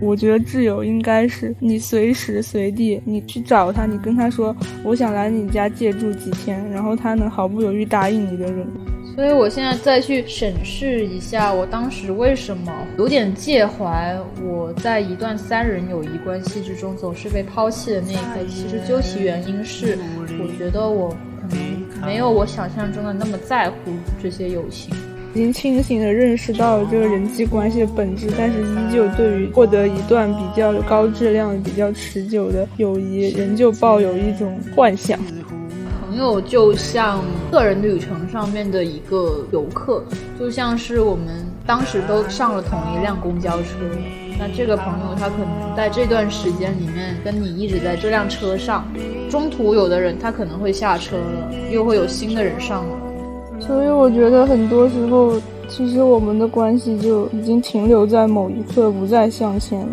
我觉得挚友应该是你随时随地你去找他，你跟他说我想来你家借住几天，然后他能毫不犹豫答应你的人。所以我现在再去审视一下，我当时为什么有点介怀我在一段三人友谊关系之中总是被抛弃的那一刻，其实究其原因是，我觉得我可能没有我想象中的那么在乎这些友情。已经清醒地认识到了这个人际关系的本质，但是依旧对于获得一段比较高质量、比较持久的友谊，仍旧抱有一种幻想。朋友就像个人旅程上面的一个游客，就像是我们当时都上了同一辆公交车，那这个朋友他可能在这段时间里面跟你一直在这辆车上，中途有的人他可能会下车了，又会有新的人上了。所以我觉得很多时候，其实我们的关系就已经停留在某一刻，不再向前了。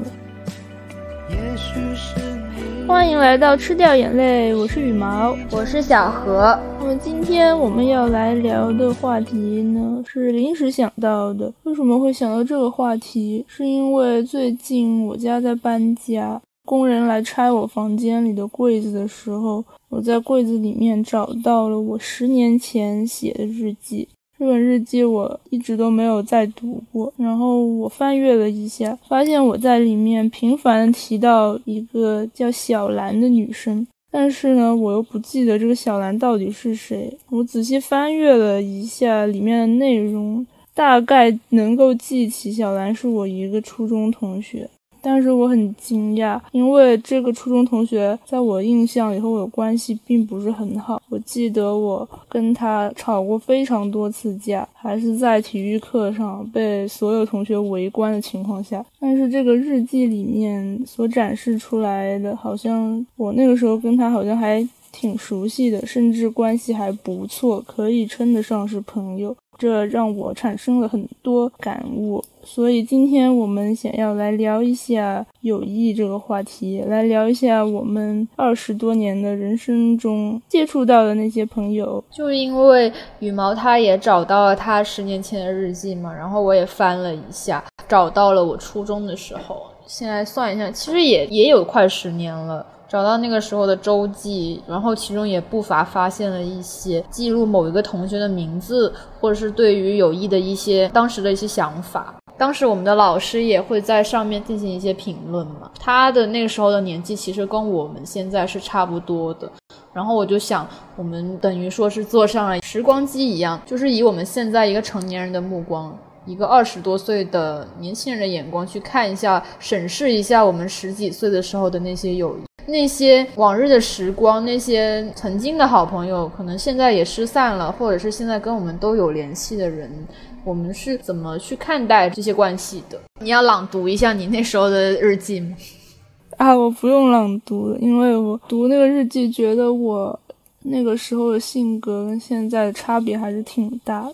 欢迎来到吃掉眼泪，我是羽毛，我是小何。那么今天我们要来聊的话题呢，是临时想到的。为什么会想到这个话题？是因为最近我家在搬家。工人来拆我房间里的柜子的时候，我在柜子里面找到了我十年前写的日记。这本日记我一直都没有再读过，然后我翻阅了一下，发现我在里面频繁提到一个叫小兰的女生，但是呢，我又不记得这个小兰到底是谁。我仔细翻阅了一下里面的内容，大概能够记起小兰是我一个初中同学。但是我很惊讶，因为这个初中同学在我印象里和我的关系并不是很好。我记得我跟他吵过非常多次架，还是在体育课上被所有同学围观的情况下。但是这个日记里面所展示出来的，好像我那个时候跟他好像还挺熟悉的，甚至关系还不错，可以称得上是朋友。这让我产生了很多感悟，所以今天我们想要来聊一下友谊这个话题，来聊一下我们二十多年的人生中接触到的那些朋友。就因为羽毛他也找到了他十年前的日记嘛，然后我也翻了一下，找到了我初中的时候，现在算一下，其实也也有快十年了。找到那个时候的周记，然后其中也不乏发现了一些记录某一个同学的名字，或者是对于友谊的一些当时的一些想法。当时我们的老师也会在上面进行一些评论嘛。他的那个时候的年纪其实跟我们现在是差不多的。然后我就想，我们等于说是坐上了时光机一样，就是以我们现在一个成年人的目光，一个二十多岁的年轻人的眼光去看一下，审视一下我们十几岁的时候的那些友谊。那些往日的时光，那些曾经的好朋友，可能现在也失散了，或者是现在跟我们都有联系的人，我们是怎么去看待这些关系的？你要朗读一下你那时候的日记吗？啊，我不用朗读，因为我读那个日记，觉得我那个时候的性格跟现在的差别还是挺大的。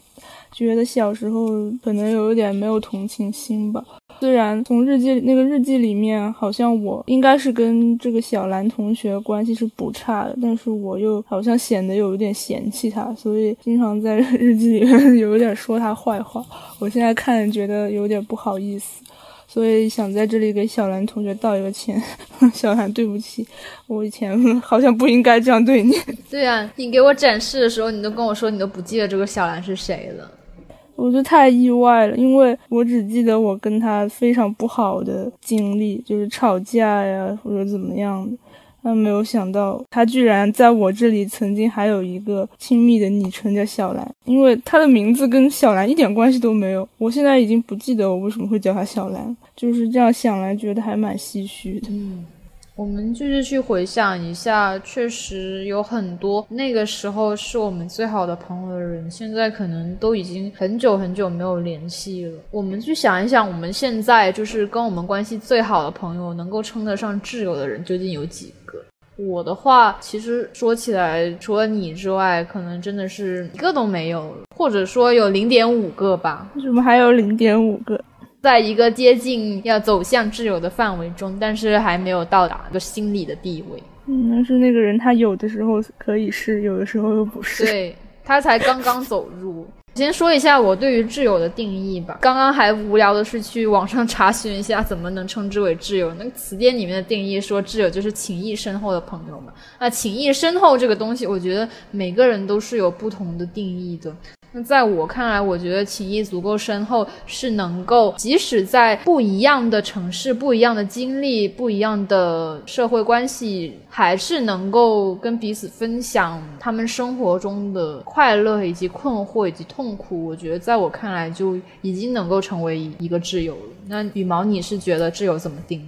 觉得小时候可能有一点没有同情心吧。虽然从日记那个日记里面，好像我应该是跟这个小兰同学关系是不差的，但是我又好像显得有一点嫌弃他，所以经常在 日记里面有点说他坏话。我现在看觉得有点不好意思，所以想在这里给小兰同学道一个歉。小兰，对不起，我以前 好像不应该这样对你。对啊，你给我展示的时候，你都跟我说你都不记得这个小兰是谁了。我就太意外了，因为我只记得我跟他非常不好的经历，就是吵架呀或者怎么样的，但没有想到他居然在我这里曾经还有一个亲密的昵称叫小兰，因为他的名字跟小兰一点关系都没有。我现在已经不记得我为什么会叫他小兰，就是这样想来觉得还蛮唏嘘的。我们就是去回想一下，确实有很多那个时候是我们最好的朋友的人，现在可能都已经很久很久没有联系了。我们去想一想，我们现在就是跟我们关系最好的朋友，能够称得上挚友的人究竟有几个？我的话，其实说起来，除了你之外，可能真的是一个都没有了，或者说有零点五个吧？为什么还有零点五个？在一个接近要走向挚友的范围中，但是还没有到达一个心理的地位。嗯，但是那个人他有的时候可以是，有的时候又不是。对他才刚刚走入。先说一下我对于挚友的定义吧。刚刚还无聊的是去网上查询一下怎么能称之为挚友。那个词典里面的定义说，挚友就是情谊深厚的朋友嘛。那情谊深厚这个东西，我觉得每个人都是有不同的定义的。那在我看来，我觉得情谊足够深厚，是能够即使在不一样的城市、不一样的经历、不一样的社会关系，还是能够跟彼此分享他们生活中的快乐以及困惑以及痛痛苦。我觉得在我看来，就已经能够成为一个挚友了。那羽毛，你是觉得挚友怎么定义？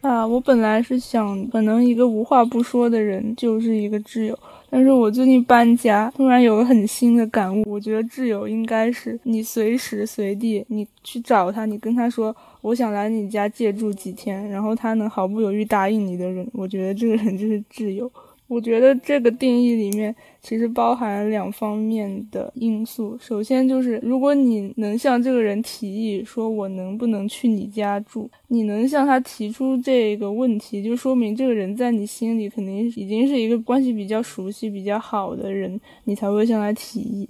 啊，我本来是想，可能一个无话不说的人就是一个挚友。但是我最近搬家，突然有个很新的感悟。我觉得挚友应该是你随时随地，你去找他，你跟他说我想来你家借住几天，然后他能毫不犹豫答应你的人，我觉得这个人就是挚友。我觉得这个定义里面其实包含两方面的因素。首先就是，如果你能向这个人提议说，我能不能去你家住，你能向他提出这个问题，就说明这个人在你心里肯定已经是一个关系比较熟悉、比较好的人，你才会向他提议。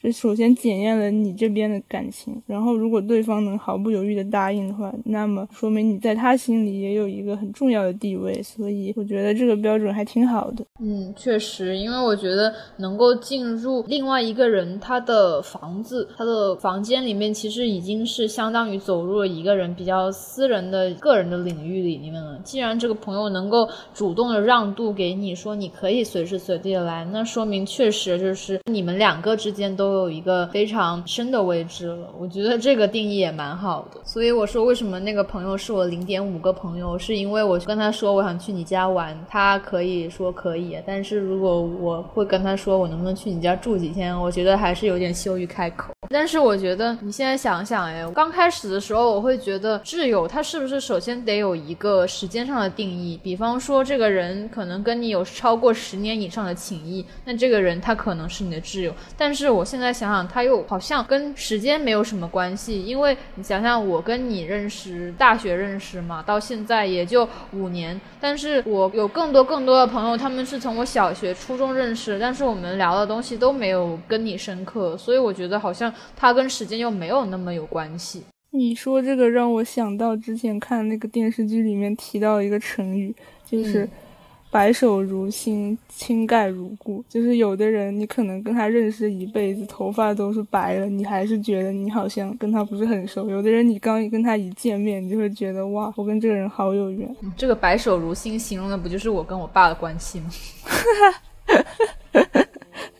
这首先检验了你这边的感情，然后如果对方能毫不犹豫的答应的话，那么说明你在他心里也有一个很重要的地位，所以我觉得这个标准还挺好的。嗯，确实，因为我觉得能够进入另外一个人他的房子、他的房间里面，其实已经是相当于走入了一个人比较私人的个人的领域里面了。既然这个朋友能够主动的让渡给你，说你可以随时随地的来，那说明确实就是你们两个之间都。都有一个非常深的位置了，我觉得这个定义也蛮好的。所以我说，为什么那个朋友是我零点五个朋友，是因为我跟他说我想去你家玩，他可以说可以。但是如果我会跟他说我能不能去你家住几天，我觉得还是有点羞于开口。但是我觉得你现在想想，哎，刚开始的时候我会觉得挚友他是不是首先得有一个时间上的定义？比方说这个人可能跟你有超过十年以上的情谊，那这个人他可能是你的挚友。但是我现在想想，他又好像跟时间没有什么关系，因为你想想，我跟你认识，大学认识嘛，到现在也就五年，但是我有更多更多的朋友，他们是从我小学、初中认识，但是我们聊的东西都没有跟你深刻，所以我觉得好像。它跟时间又没有那么有关系。你说这个让我想到之前看那个电视剧里面提到一个成语，就是“白首如新，青盖如故”。就是有的人你可能跟他认识一辈子，头发都是白了，你还是觉得你好像跟他不是很熟。有的人你刚一跟他一见面，你就会觉得哇，我跟这个人好有缘。这个“白首如新”形容的不就是我跟我爸的关系吗？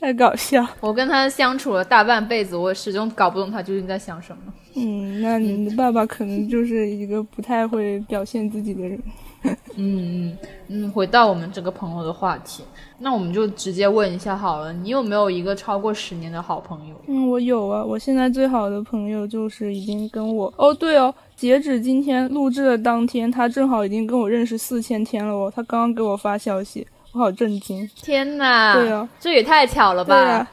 太搞笑！我跟他相处了大半辈子，我始终搞不懂他究竟在想什么。嗯，那你的爸爸可能就是一个不太会表现自己的人。嗯嗯嗯。回到我们这个朋友的话题，那我们就直接问一下好了，你有没有一个超过十年的好朋友？嗯，我有啊，我现在最好的朋友就是已经跟我哦，对哦，截止今天录制的当天，他正好已经跟我认识四千天了哦，他刚刚给我发消息。我好震惊！天呐！对啊，这也太巧了吧！对啊，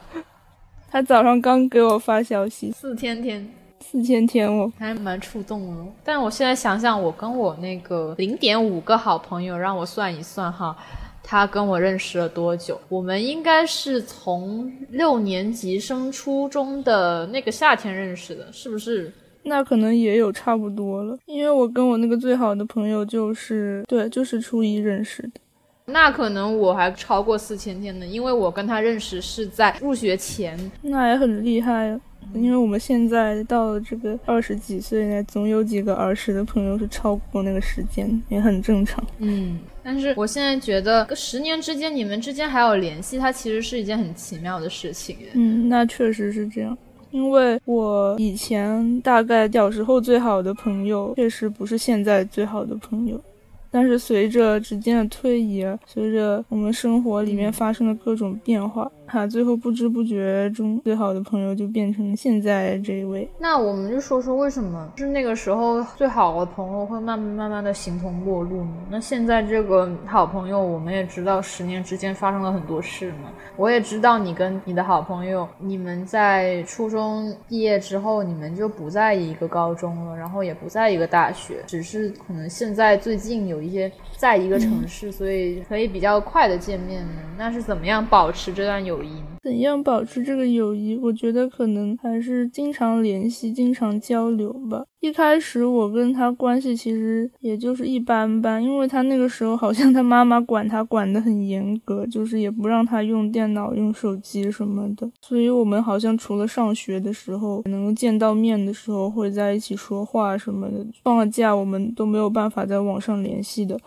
他早上刚给我发消息，四千天，四千天哦，还蛮触动的。但我现在想想，我跟我那个零点五个好朋友，让我算一算哈，他跟我认识了多久？我们应该是从六年级升初中的那个夏天认识的，是不是？那可能也有差不多了，因为我跟我那个最好的朋友就是对，就是初一认识的。那可能我还超过四千天呢，因为我跟他认识是在入学前，那也很厉害。因为我们现在到了这个二十几岁呢，总有几个儿时的朋友是超过那个时间，也很正常。嗯，但是我现在觉得，十年之间你们之间还有联系，它其实是一件很奇妙的事情。嗯，那确实是这样。因为我以前大概小时候最好的朋友，确实不是现在最好的朋友。但是随着时间的推移，随着我们生活里面发生的各种变化。哈，最后不知不觉中，最好的朋友就变成现在这一位。那我们就说说为什么是那个时候最好的朋友会慢慢慢慢的形同陌路呢？那现在这个好朋友，我们也知道十年之间发生了很多事嘛。我也知道你跟你的好朋友，你们在初中毕业之后，你们就不在一个高中了，然后也不在一个大学，只是可能现在最近有一些在一个城市，所以可以比较快的见面呢。那是怎么样保持这段友？怎样保持这个友谊？我觉得可能还是经常联系、经常交流吧。一开始我跟他关系其实也就是一般般，因为他那个时候好像他妈妈管他管得很严格，就是也不让他用电脑、用手机什么的。所以我们好像除了上学的时候能够见到面的时候会在一起说话什么的，放了假我们都没有办法在网上联系的。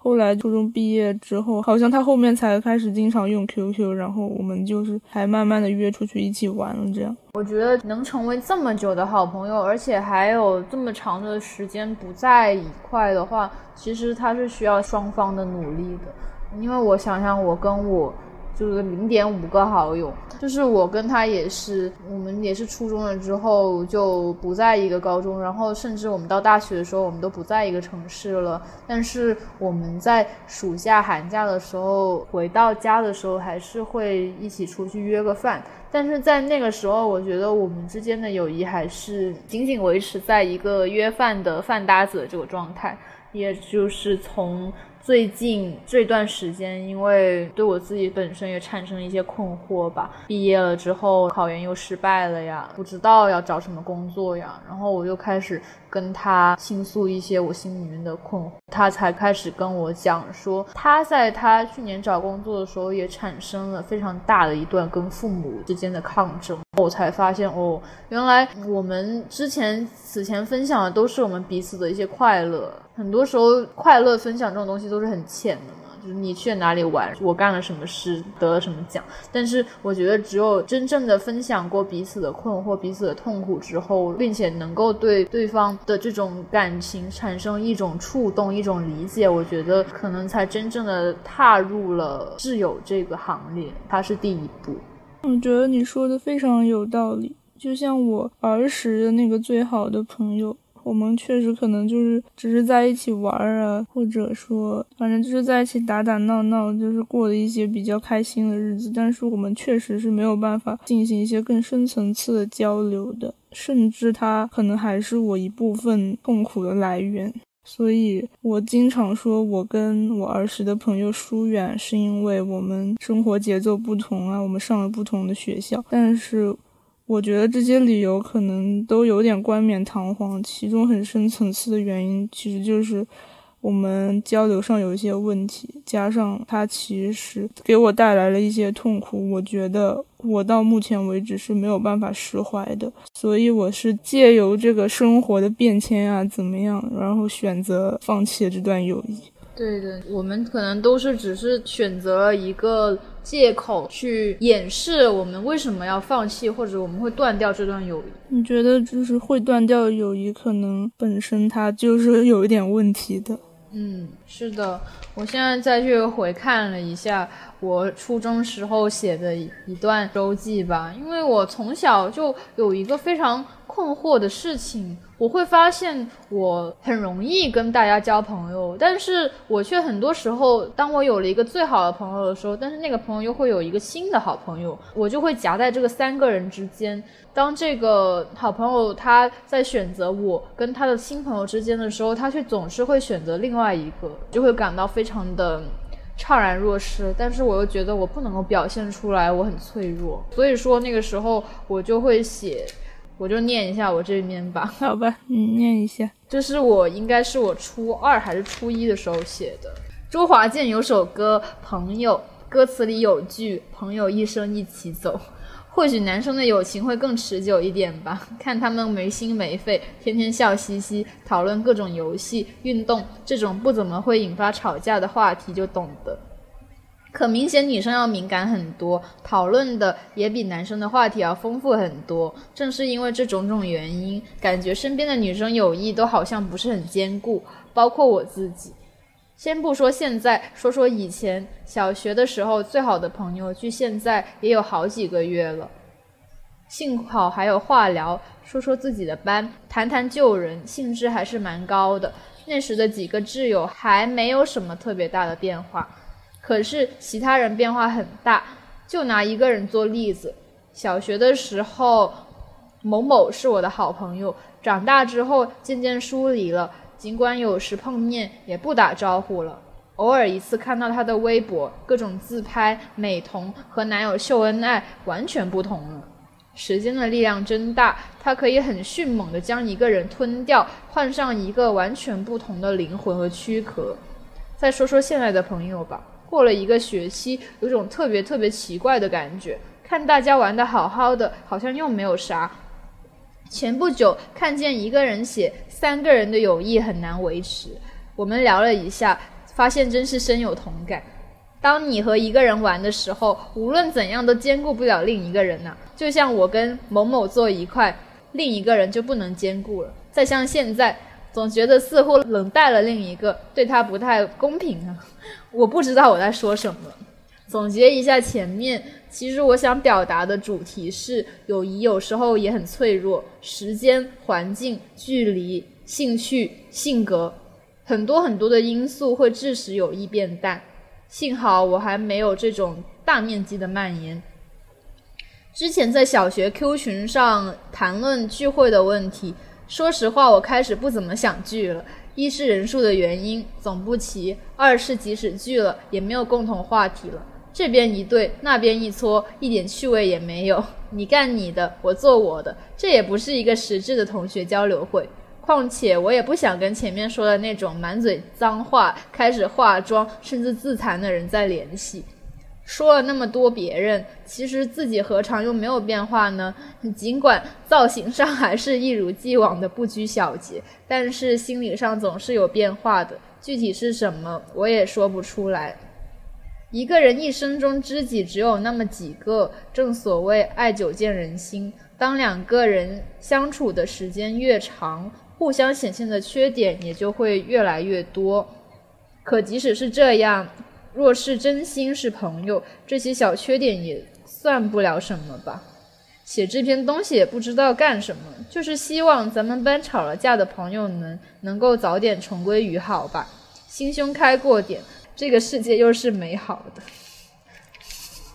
后来初中毕业之后，好像他后面才开始经常用 QQ，然后我们就是还慢慢的约出去一起玩了。这样，我觉得能成为这么久的好朋友，而且还有这么长的时间不在一块的话，其实他是需要双方的努力的。因为我想想，我跟我。就是零点五个好友，就是我跟他也是，我们也是初中了之后就不在一个高中，然后甚至我们到大学的时候，我们都不在一个城市了。但是我们在暑假、寒假的时候回到家的时候，还是会一起出去约个饭。但是在那个时候，我觉得我们之间的友谊还是仅仅维持在一个约饭的饭搭子的这个状态，也就是从。最近这段时间，因为对我自己本身也产生了一些困惑吧。毕业了之后，考研又失败了呀，不知道要找什么工作呀。然后我就开始跟他倾诉一些我心里面的困惑，他才开始跟我讲说，他在他去年找工作的时候也产生了非常大的一段跟父母之间的抗争。我才发现，哦，原来我们之前此前分享的都是我们彼此的一些快乐。很多时候，快乐分享这种东西都是很浅的嘛，就是你去哪里玩，我干了什么事，得了什么奖。但是我觉得，只有真正的分享过彼此的困惑、彼此的痛苦之后，并且能够对对方的这种感情产生一种触动、一种理解，我觉得可能才真正的踏入了挚友这个行列，它是第一步。我觉得你说的非常有道理，就像我儿时的那个最好的朋友。我们确实可能就是只是在一起玩儿啊，或者说，反正就是在一起打打闹闹，就是过了一些比较开心的日子。但是我们确实是没有办法进行一些更深层次的交流的，甚至他可能还是我一部分痛苦的来源。所以我经常说，我跟我儿时的朋友疏远，是因为我们生活节奏不同啊，我们上了不同的学校，但是。我觉得这些理由可能都有点冠冕堂皇，其中很深层次的原因其实就是我们交流上有一些问题，加上他其实给我带来了一些痛苦，我觉得我到目前为止是没有办法释怀的，所以我是借由这个生活的变迁啊，怎么样，然后选择放弃这段友谊。对的，我们可能都是只是选择了一个借口去掩饰我们为什么要放弃，或者我们会断掉这段友谊。你觉得就是会断掉友谊，可能本身它就是有一点问题的。嗯，是的，我现在再去回看了一下我初中时候写的一段周记吧，因为我从小就有一个非常困惑的事情。我会发现我很容易跟大家交朋友，但是我却很多时候，当我有了一个最好的朋友的时候，但是那个朋友又会有一个新的好朋友，我就会夹在这个三个人之间。当这个好朋友他在选择我跟他的新朋友之间的时候，他却总是会选择另外一个，就会感到非常的怅然若失。但是我又觉得我不能够表现出来我很脆弱，所以说那个时候我就会写。我就念一下我这边吧，好吧，你念一下。这是我应该是我初二还是初一的时候写的。周华健有首歌《朋友》，歌词里有句“朋友一生一起走”，或许男生的友情会更持久一点吧。看他们没心没肺，天天笑嘻嘻，讨论各种游戏、运动这种不怎么会引发吵架的话题，就懂得。可明显，女生要敏感很多，讨论的也比男生的话题要丰富很多。正是因为这种种原因，感觉身边的女生友谊都好像不是很坚固，包括我自己。先不说现在，说说以前小学的时候，最好的朋友，距现在也有好几个月了。幸好还有话聊，说说自己的班，谈谈旧人，兴致还是蛮高的。那时的几个挚友还没有什么特别大的变化。可是其他人变化很大，就拿一个人做例子。小学的时候，某某是我的好朋友，长大之后渐渐疏离了，尽管有时碰面也不打招呼了。偶尔一次看到她的微博，各种自拍、美瞳和男友秀恩爱，完全不同了。时间的力量真大，它可以很迅猛地将一个人吞掉，换上一个完全不同的灵魂和躯壳。再说说现在的朋友吧，过了一个学期，有种特别特别奇怪的感觉，看大家玩的好好的，好像又没有啥。前不久看见一个人写三个人的友谊很难维持，我们聊了一下，发现真是深有同感。当你和一个人玩的时候，无论怎样都兼顾不了另一个人呐。就像我跟某某坐一块，另一个人就不能兼顾了。再像现在，总觉得似乎冷淡了另一个，对他不太公平啊。我不知道我在说什么。总结一下前面，其实我想表达的主题是：友谊有时候也很脆弱，时间、环境、距离、兴趣、性格，很多很多的因素会致使友谊变淡。幸好我还没有这种大面积的蔓延。之前在小学 Q 群上谈论聚会的问题，说实话，我开始不怎么想聚了。一是人数的原因，总不齐；二是即使聚了，也没有共同话题了。这边一对，那边一撮，一点趣味也没有。你干你的，我做我的，这也不是一个实质的同学交流会。况且我也不想跟前面说的那种满嘴脏话、开始化妆甚至自残的人再联系。说了那么多别人，其实自己何尝又没有变化呢？尽管造型上还是一如既往的不拘小节，但是心理上总是有变化的。具体是什么，我也说不出来。一个人一生中知己只有那么几个，正所谓爱久见人心。当两个人相处的时间越长，互相显现的缺点也就会越来越多，可即使是这样，若是真心是朋友，这些小缺点也算不了什么吧。写这篇东西也不知道干什么，就是希望咱们班吵了架的朋友们能够早点重归于好吧，心胸开阔点，这个世界又是美好的。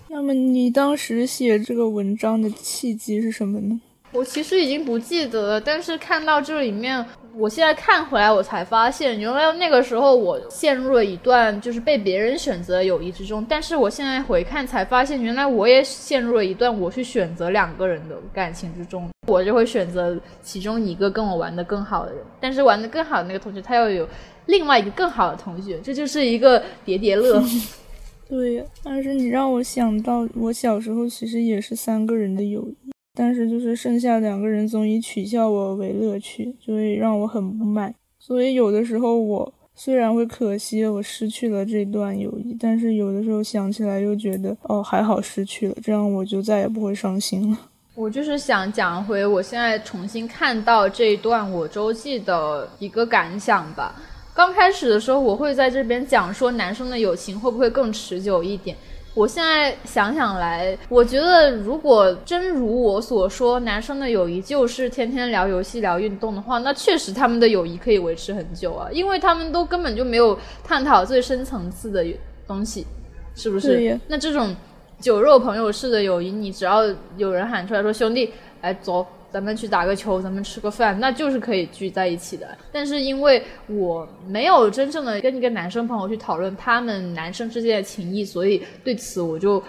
那么你当时写这个文章的契机是什么呢？我其实已经不记得了，但是看到这里面，我现在看回来，我才发现，原来那个时候我陷入了一段就是被别人选择的友谊之中。但是我现在回看，才发现原来我也陷入了一段我去选择两个人的感情之中。我就会选择其中一个跟我玩的更好的人，但是玩的更好的那个同学，他又有另外一个更好的同学，这就是一个叠叠乐。对呀，但是你让我想到，我小时候其实也是三个人的友谊。但是就是剩下两个人总以取笑我为乐趣，就会让我很不满。所以有的时候我虽然会可惜我失去了这段友谊，但是有的时候想起来又觉得哦还好失去了，这样我就再也不会伤心了。我就是想讲回我现在重新看到这一段我周记的一个感想吧。刚开始的时候我会在这边讲说男生的友情会不会更持久一点。我现在想想来，我觉得如果真如我所说，男生的友谊就是天天聊游戏、聊运动的话，那确实他们的友谊可以维持很久啊，因为他们都根本就没有探讨最深层次的东西，是不是？那这种酒肉朋友式的友谊，你只要有人喊出来说“兄弟，来走”。咱们去打个球，咱们吃个饭，那就是可以聚在一起的。但是因为我没有真正的跟一个男生朋友去讨论他们男生之间的情谊，所以对此我就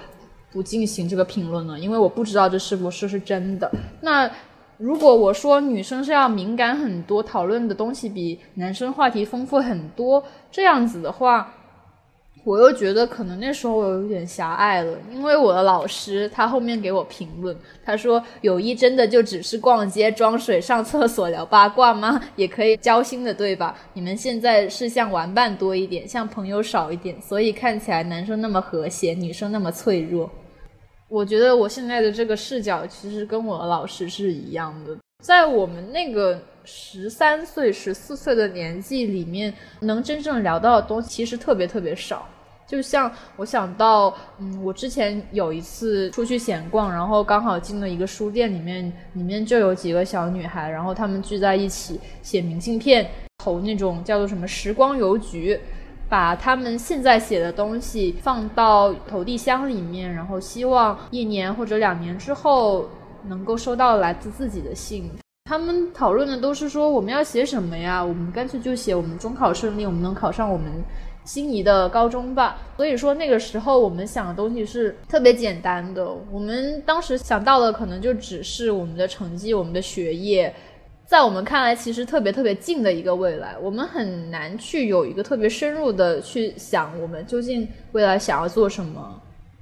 不进行这个评论了，因为我不知道这是不是是真的。那如果我说女生是要敏感很多，讨论的东西比男生话题丰富很多，这样子的话。我又觉得可能那时候我有点狭隘了，因为我的老师他后面给我评论，他说友谊真的就只是逛街、装水、上厕所、聊八卦吗？也可以交心的，对吧？你们现在是像玩伴多一点，像朋友少一点，所以看起来男生那么和谐，女生那么脆弱。我觉得我现在的这个视角其实跟我的老师是一样的，在我们那个十三岁、十四岁的年纪里面，能真正聊到的东西其实特别特别少。就像我想到，嗯，我之前有一次出去闲逛，然后刚好进了一个书店，里面里面就有几个小女孩，然后她们聚在一起写明信片，投那种叫做什么时光邮局，把她们现在写的东西放到投递箱里面，然后希望一年或者两年之后能够收到来自自己的信。他们讨论的都是说我们要写什么呀？我们干脆就写我们中考顺利，我们能考上我们。心仪的高中吧。所以说那个时候我们想的东西是特别简单的，我们当时想到的可能就只是我们的成绩、我们的学业，在我们看来其实特别特别近的一个未来，我们很难去有一个特别深入的去想我们究竟未来想要做什么。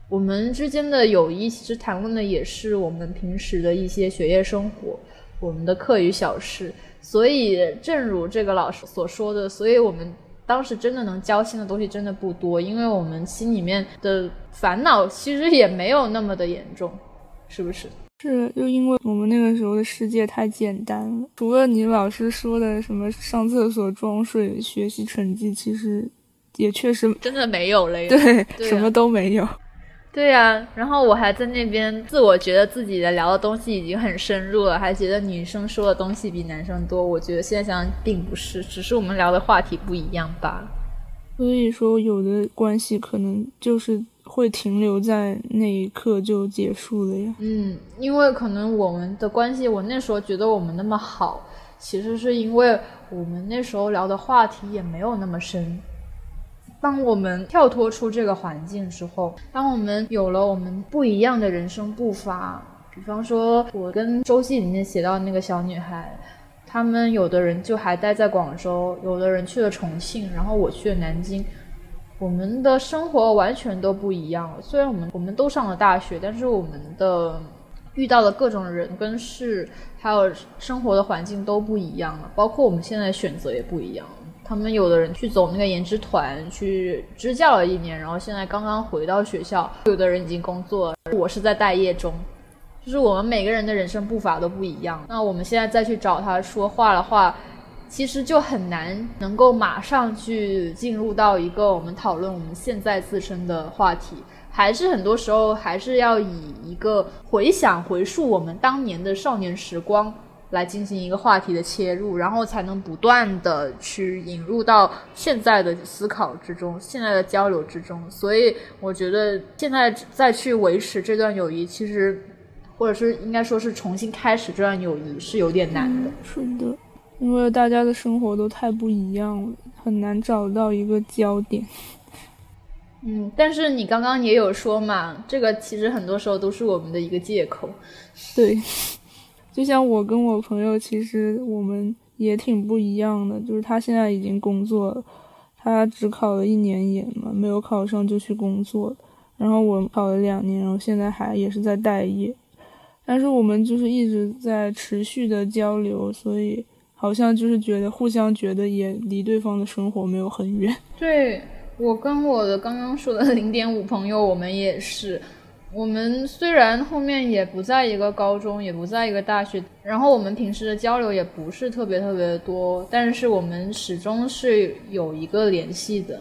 我们之间的友谊其实谈论的也是我们平时的一些学业生活，我们的课余小事。所以，正如这个老师所说的，所以我们当时真的能交心的东西真的不多，因为我们心里面的烦恼其实也没有那么的严重，是不是？是，就因为我们那个时候的世界太简单了，除了你老师说的什么上厕所装睡、学习成绩，其实也确实真的没有了，对，什么都没有。对呀，然后我还在那边自我觉得自己的聊的东西已经很深入了，还觉得女生说的东西比男生多。我觉得现在想想并不是，只是我们聊的话题不一样罢了。所以说，有的关系可能就是会停留在那一刻就结束了呀。嗯，因为可能我们的关系，我那时候觉得我们那么好，其实是因为我们那时候聊的话题也没有那么深。当我们跳脱出这个环境之后，当我们有了我们不一样的人生步伐，比方说，我跟周记里面写到那个小女孩，他们有的人就还待在广州，有的人去了重庆，然后我去了南京，我们的生活完全都不一样了。虽然我们我们都上了大学，但是我们的遇到的各种人跟事，还有生活的环境都不一样了，包括我们现在选择也不一样。他们有的人去走那个研职团，去支教了一年，然后现在刚刚回到学校；有的人已经工作了，我是在待业中。就是我们每个人的人生步伐都不一样。那我们现在再去找他说话的话，其实就很难能够马上去进入到一个我们讨论我们现在自身的话题，还是很多时候还是要以一个回想、回溯我们当年的少年时光。来进行一个话题的切入，然后才能不断的去引入到现在的思考之中，现在的交流之中。所以我觉得现在再去维持这段友谊，其实，或者是应该说是重新开始这段友谊是有点难的。是的，因为大家的生活都太不一样了，很难找到一个焦点。嗯，但是你刚刚也有说嘛，这个其实很多时候都是我们的一个借口。对。就像我跟我朋友，其实我们也挺不一样的。就是他现在已经工作了，他只考了一年研嘛，没有考上就去工作。然后我考了两年，然后现在还也是在待业。但是我们就是一直在持续的交流，所以好像就是觉得互相觉得也离对方的生活没有很远。对我跟我的刚刚说的零点五朋友，我们也是。我们虽然后面也不在一个高中，也不在一个大学，然后我们平时的交流也不是特别特别的多，但是我们始终是有一个联系的，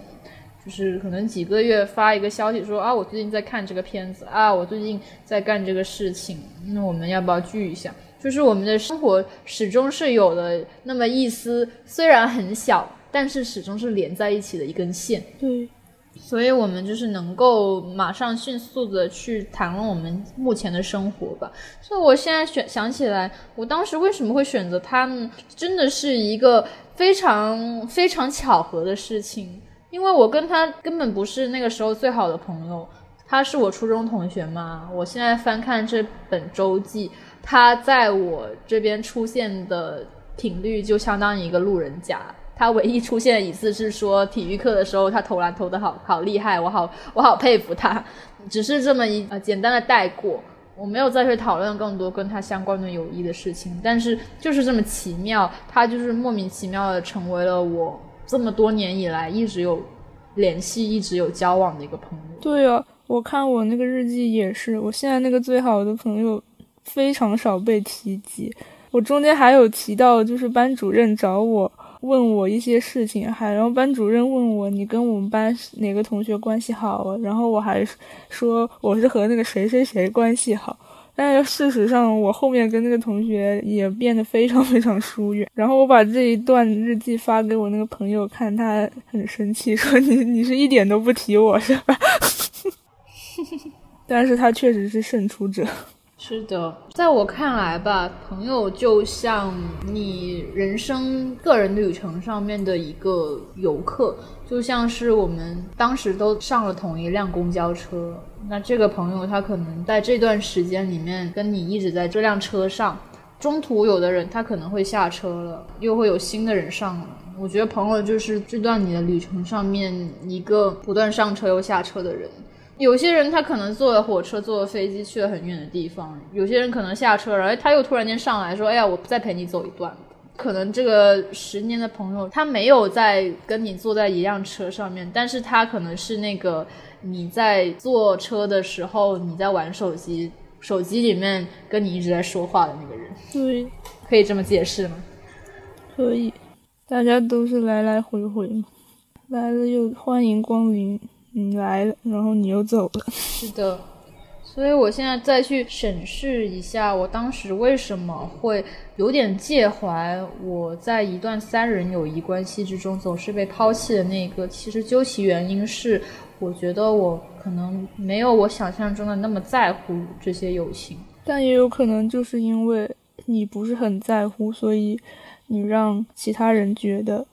就是可能几个月发一个消息说啊，我最近在看这个片子啊，我最近在干这个事情，那我们要不要聚一下？就是我们的生活始终是有的那么一丝，虽然很小，但是始终是连在一起的一根线。对。所以，我们就是能够马上迅速的去谈论我们目前的生活吧。所以，我现在选想起来，我当时为什么会选择他呢？真的是一个非常非常巧合的事情。因为我跟他根本不是那个时候最好的朋友，他是我初中同学嘛。我现在翻看这本周记，他在我这边出现的频率就相当于一个路人甲。他唯一出现的一次是说体育课的时候，他投篮投的好好厉害，我好我好佩服他。只是这么一呃简单的带过，我没有再去讨论更多跟他相关的友谊的事情。但是就是这么奇妙，他就是莫名其妙的成为了我这么多年以来一直有联系、一直有交往的一个朋友。对啊，我看我那个日记也是，我现在那个最好的朋友非常少被提及。我中间还有提到，就是班主任找我。问我一些事情，还然后班主任问我你跟我们班哪个同学关系好啊？然后我还说我是和那个谁谁谁关系好，但是事实上我后面跟那个同学也变得非常非常疏远。然后我把这一段日记发给我那个朋友看，他很生气，说你你是一点都不提我是吧？但是他确实是胜出者。是的，在我看来吧，朋友就像你人生个人旅程上面的一个游客，就像是我们当时都上了同一辆公交车，那这个朋友他可能在这段时间里面跟你一直在这辆车上，中途有的人他可能会下车了，又会有新的人上了。我觉得朋友就是这段你的旅程上面一个不断上车又下车的人。有些人他可能坐了火车、坐了飞机去了很远的地方，有些人可能下车，然后他又突然间上来说：“哎呀，我再陪你走一段。”可能这个十年的朋友他没有在跟你坐在一辆车上面，但是他可能是那个你在坐车的时候你在玩手机，手机里面跟你一直在说话的那个人。对，可以这么解释吗？可以，大家都是来来回回嘛，来了又欢迎光临。你来了，然后你又走了。是的，所以我现在再去审视一下，我当时为什么会有点介怀我在一段三人友谊关系之中总是被抛弃的那个。其实究其原因是，我觉得我可能没有我想象中的那么在乎这些友情，但也有可能就是因为你不是很在乎，所以你让其他人觉得。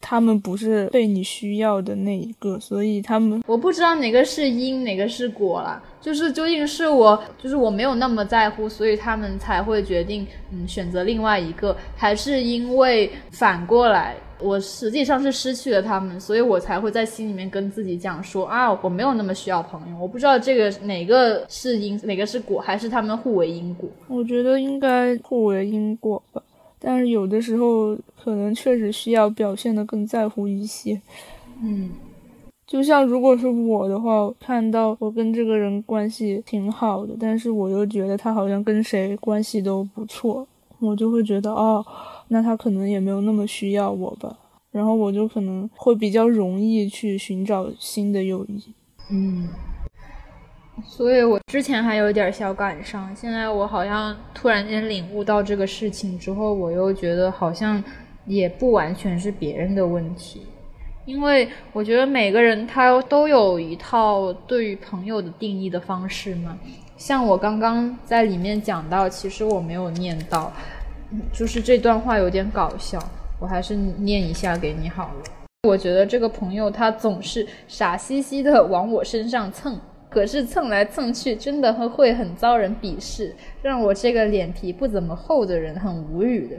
他们不是被你需要的那一个，所以他们我不知道哪个是因，哪个是果啦。就是究竟是我，就是我没有那么在乎，所以他们才会决定嗯选择另外一个，还是因为反过来，我实际上是失去了他们，所以我才会在心里面跟自己讲说啊，我没有那么需要朋友。我不知道这个哪个是因，哪个是果，还是他们互为因果？我觉得应该互为因果吧。但是有的时候可能确实需要表现的更在乎一些，嗯，就像如果是我的话，看到我跟这个人关系挺好的，但是我又觉得他好像跟谁关系都不错，我就会觉得哦，那他可能也没有那么需要我吧，然后我就可能会比较容易去寻找新的友谊，嗯。所以我之前还有点小感伤，现在我好像突然间领悟到这个事情之后，我又觉得好像也不完全是别人的问题，因为我觉得每个人他都有一套对于朋友的定义的方式嘛。像我刚刚在里面讲到，其实我没有念到，就是这段话有点搞笑，我还是念一下给你好了。我觉得这个朋友他总是傻兮兮的往我身上蹭。可是蹭来蹭去，真的会会很遭人鄙视，让我这个脸皮不怎么厚的人很无语的。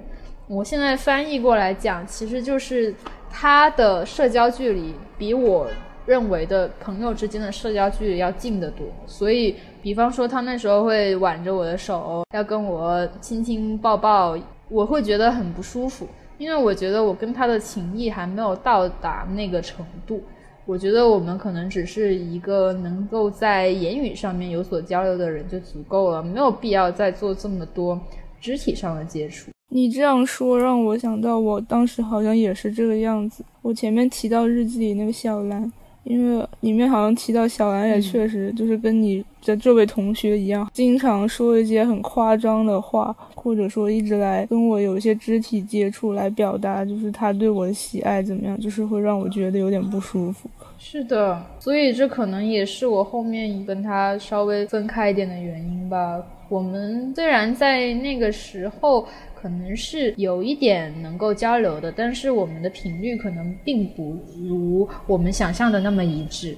我现在翻译过来讲，其实就是他的社交距离比我认为的朋友之间的社交距离要近得多。所以，比方说他那时候会挽着我的手，要跟我亲亲抱抱，我会觉得很不舒服，因为我觉得我跟他的情谊还没有到达那个程度。我觉得我们可能只是一个能够在言语上面有所交流的人就足够了，没有必要再做这么多肢体上的接触。你这样说让我想到，我当时好像也是这个样子。我前面提到日记里那个小兰。因为里面好像提到小兰也确实就是跟你的这位同学一样，经常说一些很夸张的话，或者说一直来跟我有一些肢体接触来表达，就是他对我的喜爱怎么样，就是会让我觉得有点不舒服。是的，所以这可能也是我后面跟他稍微分开一点的原因吧。我们虽然在那个时候。可能是有一点能够交流的，但是我们的频率可能并不如我们想象的那么一致，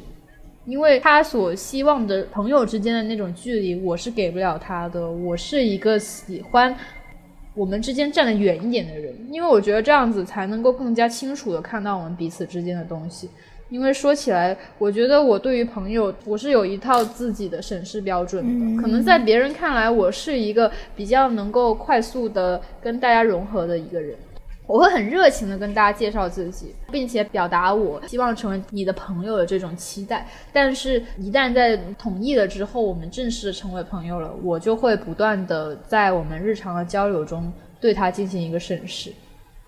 因为他所希望的朋友之间的那种距离，我是给不了他的。我是一个喜欢我们之间站得远一点的人，因为我觉得这样子才能够更加清楚的看到我们彼此之间的东西。因为说起来，我觉得我对于朋友，我是有一套自己的审视标准的。可能在别人看来，我是一个比较能够快速的跟大家融合的一个人。我会很热情的跟大家介绍自己，并且表达我希望成为你的朋友的这种期待。但是，一旦在同意了之后，我们正式成为朋友了，我就会不断的在我们日常的交流中对他进行一个审视。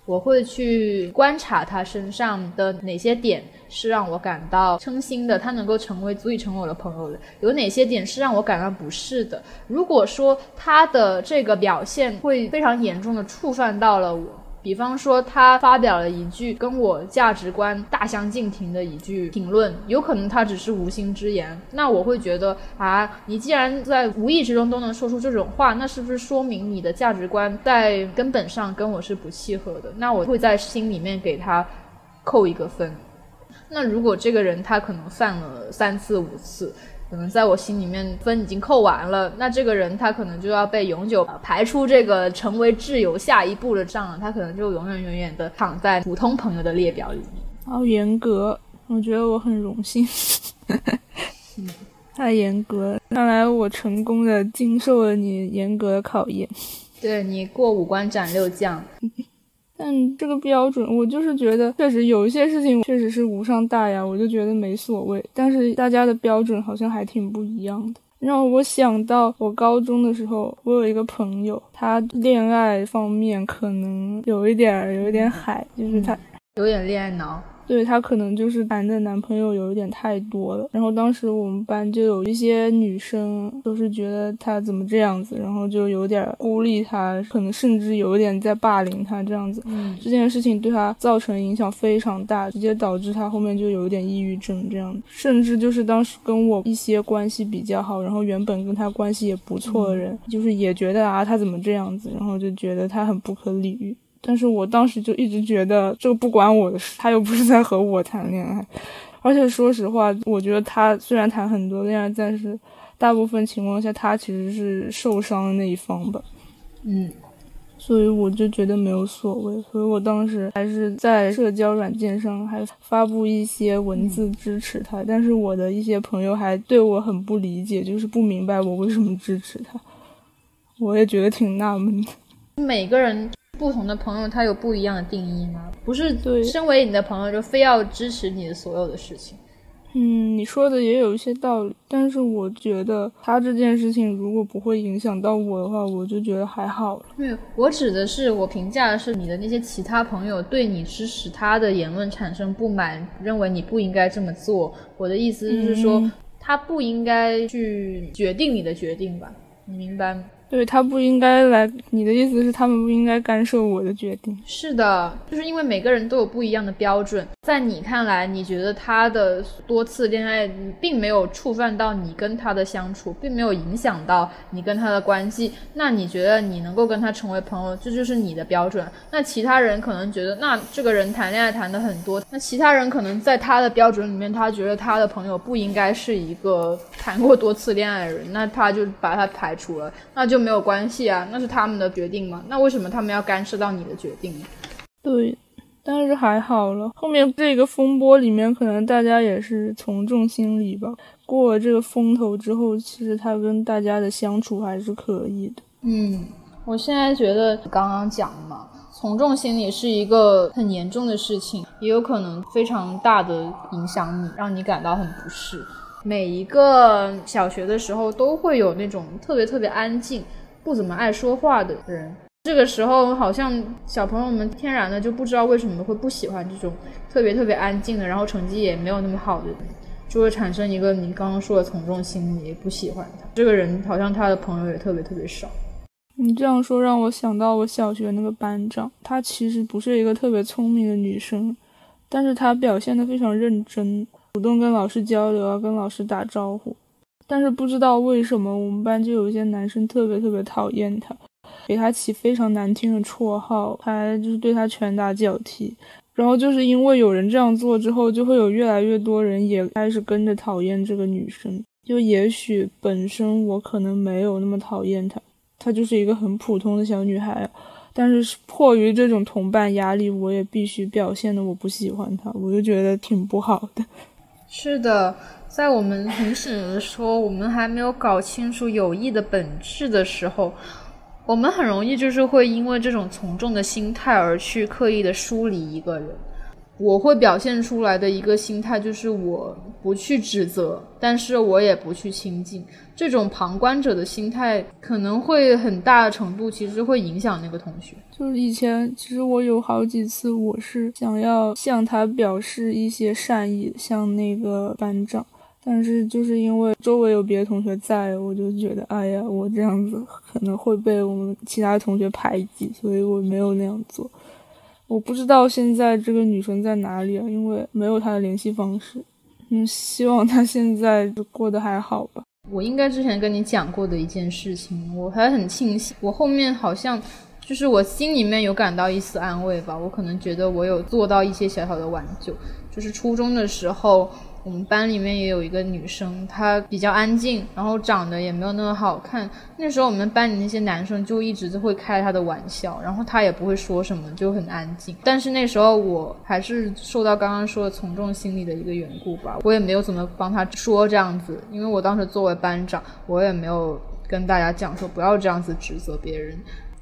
我会去观察他身上的哪些点是让我感到称心的，他能够成为足以成为我的朋友的；有哪些点是让我感到不适的。如果说他的这个表现会非常严重的触犯到了我，比方说，他发表了一句跟我价值观大相径庭的一句评论，有可能他只是无心之言，那我会觉得啊，你既然在无意之中都能说出这种话，那是不是说明你的价值观在根本上跟我是不契合的？那我会在心里面给他扣一个分。那如果这个人他可能犯了三次五次。可能在我心里面分已经扣完了，那这个人他可能就要被永久排出这个成为挚友下一步的账了，他可能就永远永远的躺在普通朋友的列表里面。好严格，我觉得我很荣幸。太严格，看来我成功的经受了你严格的考验。对你过五关斩六将。但这个标准，我就是觉得确实有一些事情确实是无伤大雅，我就觉得没所谓。但是大家的标准好像还挺不一样的，让我想到我高中的时候，我有一个朋友，他恋爱方面可能有一点儿有一点海，就是他有点恋爱脑。对她可能就是谈的男朋友有一点太多了，然后当时我们班就有一些女生都是觉得她怎么这样子，然后就有点孤立她，可能甚至有一点在霸凌她这样子。嗯，这件事情对她造成影响非常大，直接导致她后面就有一点抑郁症这样甚至就是当时跟我一些关系比较好，然后原本跟她关系也不错的人，就是也觉得啊她怎么这样子，然后就觉得她很不可理喻。但是我当时就一直觉得这个不关我的事，他又不是在和我谈恋爱，而且说实话，我觉得他虽然谈很多恋爱，但是大部分情况下他其实是受伤的那一方吧。嗯，所以我就觉得没有所谓，所以我当时还是在社交软件上还发布一些文字支持他，但是我的一些朋友还对我很不理解，就是不明白我为什么支持他，我也觉得挺纳闷的。每个人。不同的朋友，他有不一样的定义吗？不是，对，身为你的朋友就非要支持你的所有的事情。嗯，你说的也有一些道理，但是我觉得他这件事情如果不会影响到我的话，我就觉得还好了。对，我指的是我评价的是你的那些其他朋友对你支持他的言论产生不满，认为你不应该这么做。我的意思就是说，他不应该去决定你的决定吧？你明白吗？对他不应该来，你的意思是他们不应该干涉我的决定？是的，就是因为每个人都有不一样的标准，在你看来，你觉得他的多次恋爱并没有触犯到你跟他的相处，并没有影响到你跟他的关系，那你觉得你能够跟他成为朋友，这就是你的标准。那其他人可能觉得，那这个人谈恋爱谈的很多，那其他人可能在他的标准里面，他觉得他的朋友不应该是一个谈过多次恋爱的人，那他就把他排除了，那就。没有关系啊，那是他们的决定嘛？那为什么他们要干涉到你的决定呢？对，但是还好了，后面这个风波里面，可能大家也是从众心理吧。过了这个风头之后，其实他跟大家的相处还是可以的。嗯，我现在觉得刚刚讲嘛，从众心理是一个很严重的事情，也有可能非常大的影响你，让你感到很不适。每一个小学的时候都会有那种特别特别安静、不怎么爱说话的人。这个时候，好像小朋友们天然的就不知道为什么会不喜欢这种特别特别安静的，然后成绩也没有那么好的，就会产生一个你刚刚说的从众心理，不喜欢他。这个人好像他的朋友也特别特别少。你这样说让我想到我小学那个班长，她其实不是一个特别聪明的女生，但是她表现的非常认真。主动跟老师交流啊，跟老师打招呼，但是不知道为什么我们班就有一些男生特别特别讨厌他，给他起非常难听的绰号，还就是对他拳打脚踢。然后就是因为有人这样做之后，就会有越来越多人也开始跟着讨厌这个女生。就也许本身我可能没有那么讨厌她，她就是一个很普通的小女孩，但是迫于这种同伴压力，我也必须表现的我不喜欢她，我就觉得挺不好的。是的，在我们很始的时候，我们还没有搞清楚友谊的本质的时候，我们很容易就是会因为这种从众的心态而去刻意的疏离一个人。我会表现出来的一个心态就是我不去指责，但是我也不去亲近。这种旁观者的心态可能会很大程度其实会影响那个同学。就是以前其实我有好几次我是想要向他表示一些善意，像那个班长，但是就是因为周围有别的同学在，我就觉得哎呀，我这样子可能会被我们其他同学排挤，所以我没有那样做。我不知道现在这个女生在哪里啊，因为没有她的联系方式。嗯，希望她现在过得还好吧。我应该之前跟你讲过的一件事情，我还很庆幸，我后面好像就是我心里面有感到一丝安慰吧。我可能觉得我有做到一些小小的挽救，就是初中的时候。我们班里面也有一个女生，她比较安静，然后长得也没有那么好看。那时候我们班里那些男生就一直都会开她的玩笑，然后她也不会说什么，就很安静。但是那时候我还是受到刚刚说的从众心理的一个缘故吧，我也没有怎么帮她说这样子，因为我当时作为班长，我也没有跟大家讲说不要这样子指责别人。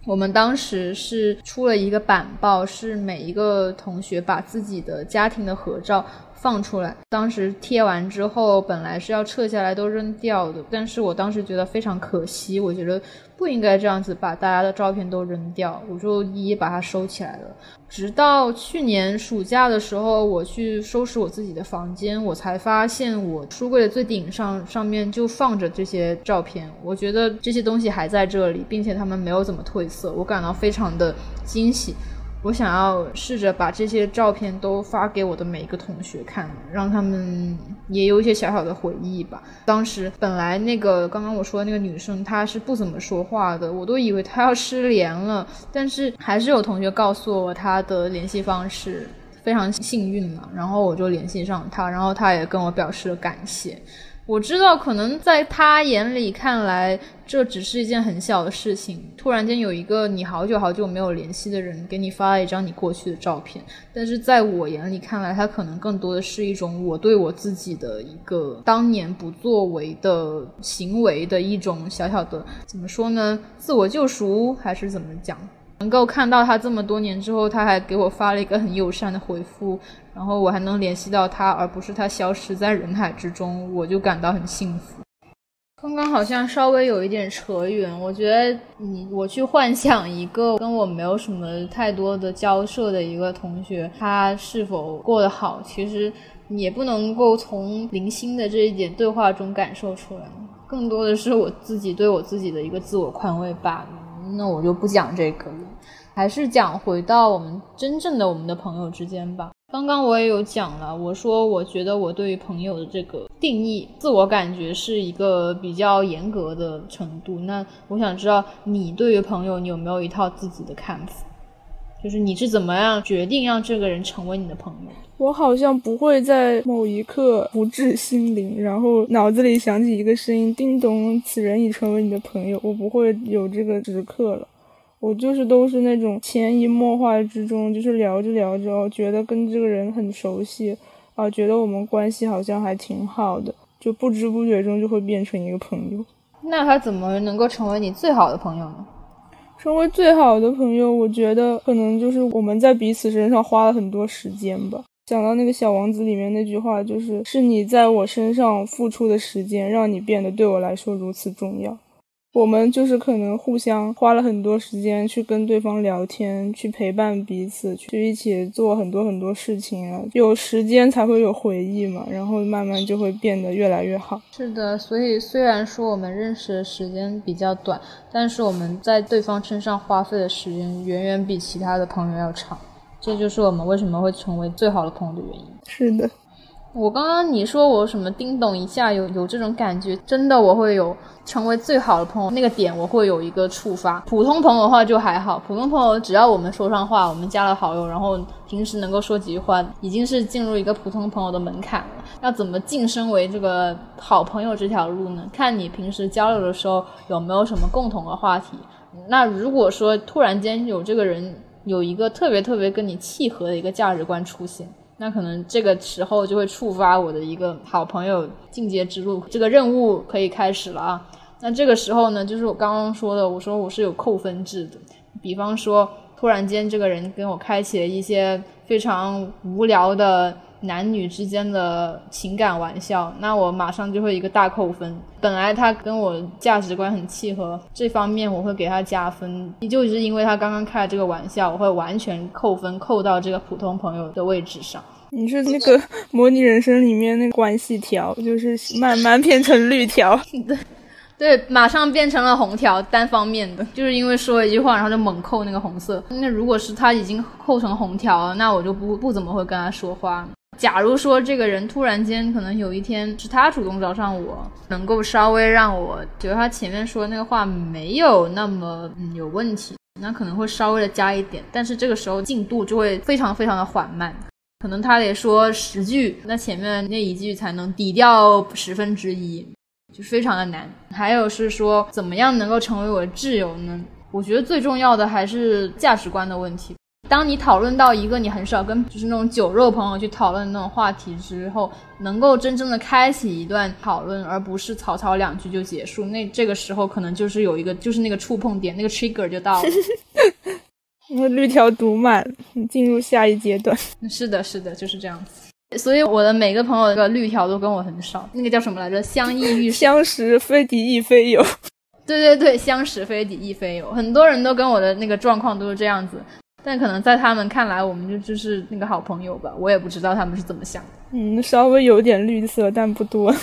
我们当时是出了一个板报，是每一个同学把自己的家庭的合照。放出来，当时贴完之后，本来是要撤下来都扔掉的，但是我当时觉得非常可惜，我觉得不应该这样子把大家的照片都扔掉，我就一一把它收起来了。直到去年暑假的时候，我去收拾我自己的房间，我才发现我书柜的最顶上上面就放着这些照片，我觉得这些东西还在这里，并且他们没有怎么褪色，我感到非常的惊喜。我想要试着把这些照片都发给我的每一个同学看，让他们也有一些小小的回忆吧。当时本来那个刚刚我说的那个女生，她是不怎么说话的，我都以为她要失联了。但是还是有同学告诉我她的联系方式，非常幸运嘛。然后我就联系上她，然后她也跟我表示了感谢。我知道，可能在他眼里看来，这只是一件很小的事情。突然间有一个你好久好久没有联系的人给你发了一张你过去的照片，但是在我眼里看来，他可能更多的是一种我对我自己的一个当年不作为的行为的一种小小的怎么说呢？自我救赎还是怎么讲？能够看到他这么多年之后，他还给我发了一个很友善的回复。然后我还能联系到他，而不是他消失在人海之中，我就感到很幸福。刚刚好像稍微有一点扯远，我觉得你我去幻想一个跟我没有什么太多的交涉的一个同学，他是否过得好，其实也不能够从零星的这一点对话中感受出来，更多的是我自己对我自己的一个自我宽慰罢了。那我就不讲这个了，还是讲回到我们真正的我们的朋友之间吧。刚刚我也有讲了，我说我觉得我对于朋友的这个定义，自我感觉是一个比较严格的程度。那我想知道你对于朋友，你有没有一套自己的看法？就是你是怎么样决定让这个人成为你的朋友？我好像不会在某一刻不至心灵，然后脑子里响起一个声音，叮咚，此人已成为你的朋友。我不会有这个时刻了。我就是都是那种潜移默化之中，就是聊着聊着，觉得跟这个人很熟悉，啊，觉得我们关系好像还挺好的，就不知不觉中就会变成一个朋友。那他怎么能够成为你最好的朋友呢？成为最好的朋友，我觉得可能就是我们在彼此身上花了很多时间吧。想到那个小王子里面那句话，就是是你在我身上付出的时间，让你变得对我来说如此重要。我们就是可能互相花了很多时间去跟对方聊天，去陪伴彼此，去一起做很多很多事情啊。有时间才会有回忆嘛，然后慢慢就会变得越来越好。是的，所以虽然说我们认识的时间比较短，但是我们在对方身上花费的时间远远比其他的朋友要长。这就是我们为什么会成为最好的朋友的原因。是的。我刚刚你说我什么叮咚一下有有这种感觉，真的我会有成为最好的朋友那个点，我会有一个触发。普通朋友的话就还好，普通朋友只要我们说上话，我们加了好友，然后平时能够说几句话，已经是进入一个普通朋友的门槛了。要怎么晋升为这个好朋友这条路呢？看你平时交流的时候有没有什么共同的话题。那如果说突然间有这个人有一个特别特别跟你契合的一个价值观出现。那可能这个时候就会触发我的一个好朋友进阶之路，这个任务可以开始了啊。那这个时候呢，就是我刚刚说的，我说我是有扣分制的。比方说，突然间这个人跟我开启了一些非常无聊的。男女之间的情感玩笑，那我马上就会一个大扣分。本来他跟我价值观很契合，这方面我会给他加分。就是因为他刚刚开了这个玩笑，我会完全扣分，扣到这个普通朋友的位置上。你是那个模拟人生里面那个关系条，就是慢慢变成绿条。对，对，马上变成了红条，单方面的，就是因为说一句话，然后就猛扣那个红色。那如果是他已经扣成红条了，那我就不不怎么会跟他说话。假如说这个人突然间可能有一天是他主动找上我，能够稍微让我觉得他前面说那个话没有那么嗯有问题，那可能会稍微的加一点，但是这个时候进度就会非常非常的缓慢，可能他得说十句，那前面那一句才能抵掉十分之一。就非常的难，还有是说怎么样能够成为我的挚友呢？我觉得最重要的还是价值观的问题。当你讨论到一个你很少跟就是那种酒肉朋友去讨论那种话题之后，能够真正的开启一段讨论，而不是草草两句就结束，那这个时候可能就是有一个就是那个触碰点，那个 trigger 就到了。然后绿条读满，进入下一阶段。是的，是的，就是这样子。所以我的每个朋友的绿条都跟我很少，那个叫什么来着？相依遇相识非敌亦非友。对对对，相识非敌亦非友。很多人都跟我的那个状况都是这样子，但可能在他们看来，我们就就是那个好朋友吧。我也不知道他们是怎么想的。嗯，稍微有点绿色，但不多。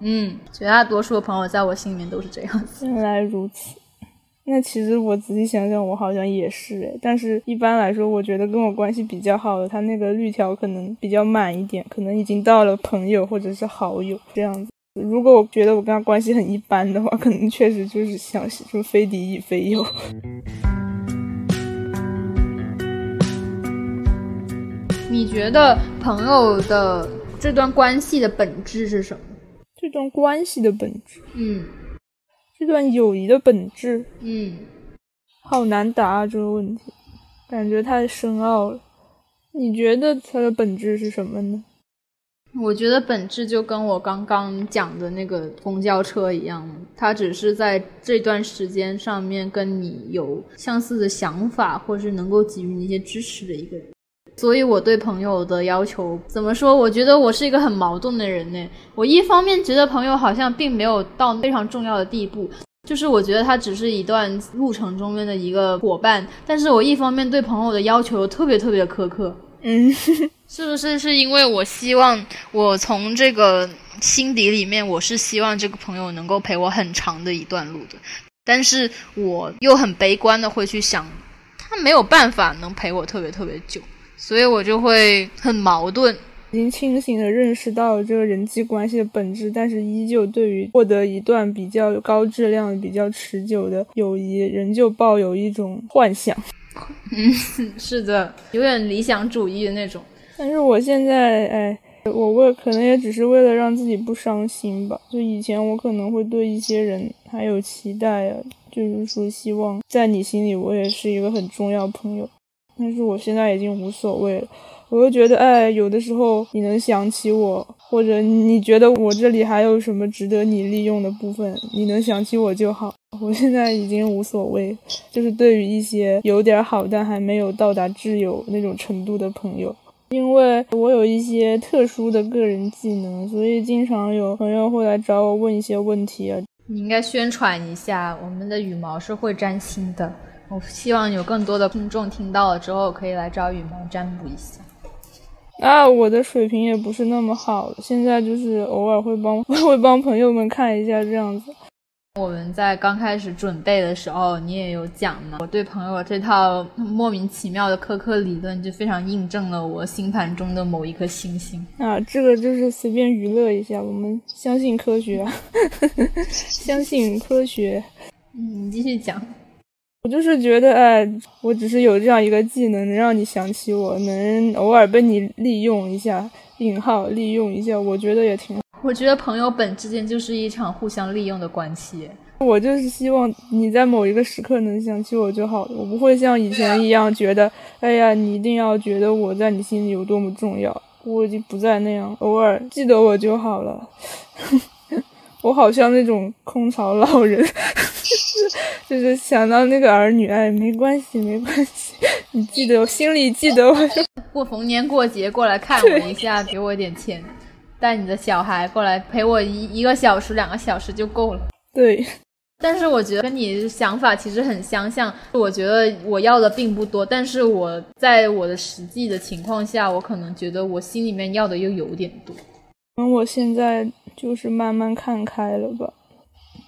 嗯，绝大多数的朋友在我心里面都是这样子。原来如此。那其实我仔细想想，我好像也是诶。但是一般来说，我觉得跟我关系比较好的，他那个绿条可能比较满一点，可能已经到了朋友或者是好友这样子。如果我觉得我跟他关系很一般的话，可能确实就是想就非敌亦非友。你觉得朋友的这段关系的本质是什么？这段关系的本质，嗯。这段友谊的本质，嗯，好难答这个问题，感觉太深奥了。你觉得它的本质是什么呢？我觉得本质就跟我刚刚讲的那个公交车一样，它只是在这段时间上面跟你有相似的想法，或是能够给予你一些支持的一个人。所以我对朋友的要求怎么说？我觉得我是一个很矛盾的人呢。我一方面觉得朋友好像并没有到非常重要的地步，就是我觉得他只是一段路程中间的一个伙伴。但是我一方面对朋友的要求特别特别的苛刻。嗯，是不是是因为我希望我从这个心底里面，我是希望这个朋友能够陪我很长的一段路的。但是我又很悲观的会去想，他没有办法能陪我特别特别久。所以我就会很矛盾，已经清醒的认识到了这个人际关系的本质，但是依旧对于获得一段比较高质量、比较持久的友谊，仍旧抱有一种幻想。嗯，是的，有点理想主义的那种。但是我现在，哎，我为可能也只是为了让自己不伤心吧。就以前我可能会对一些人还有期待啊，就是说希望在你心里我也是一个很重要朋友。但是我现在已经无所谓了，我就觉得，哎，有的时候你能想起我，或者你觉得我这里还有什么值得你利用的部分，你能想起我就好。我现在已经无所谓，就是对于一些有点好但还没有到达挚友那种程度的朋友，因为我有一些特殊的个人技能，所以经常有朋友会来找我问一些问题啊。你应该宣传一下，我们的羽毛是会沾星的。我希望有更多的听众听到了之后，可以来找羽毛占卜一下。啊，我的水平也不是那么好，现在就是偶尔会帮 会帮朋友们看一下这样子。我们在刚开始准备的时候，你也有讲嘛，我对朋友这套莫名其妙的苛刻理论，就非常印证了我星盘中的某一颗星星。啊，这个就是随便娱乐一下，我们相信科学，相信科学。嗯，你继续讲。我就是觉得，哎，我只是有这样一个技能，能让你想起我，能偶尔被你利用一下（引号利用一下），我觉得也挺好。我觉得朋友本之间就是一场互相利用的关系。我就是希望你在某一个时刻能想起我就好了，我不会像以前一样觉得，哎呀，你一定要觉得我在你心里有多么重要。我已经不再那样，偶尔记得我就好了。我好像那种空巢老人。就是想到那个儿女，哎，没关系，没关系，你记得，我心里记得，我过逢年过节过来看我一下，给我点钱，带你的小孩过来陪我一一个小时、两个小时就够了。对，但是我觉得跟你想法其实很相像。我觉得我要的并不多，但是我在我的实际的情况下，我可能觉得我心里面要的又有点多。嗯，我现在就是慢慢看开了吧。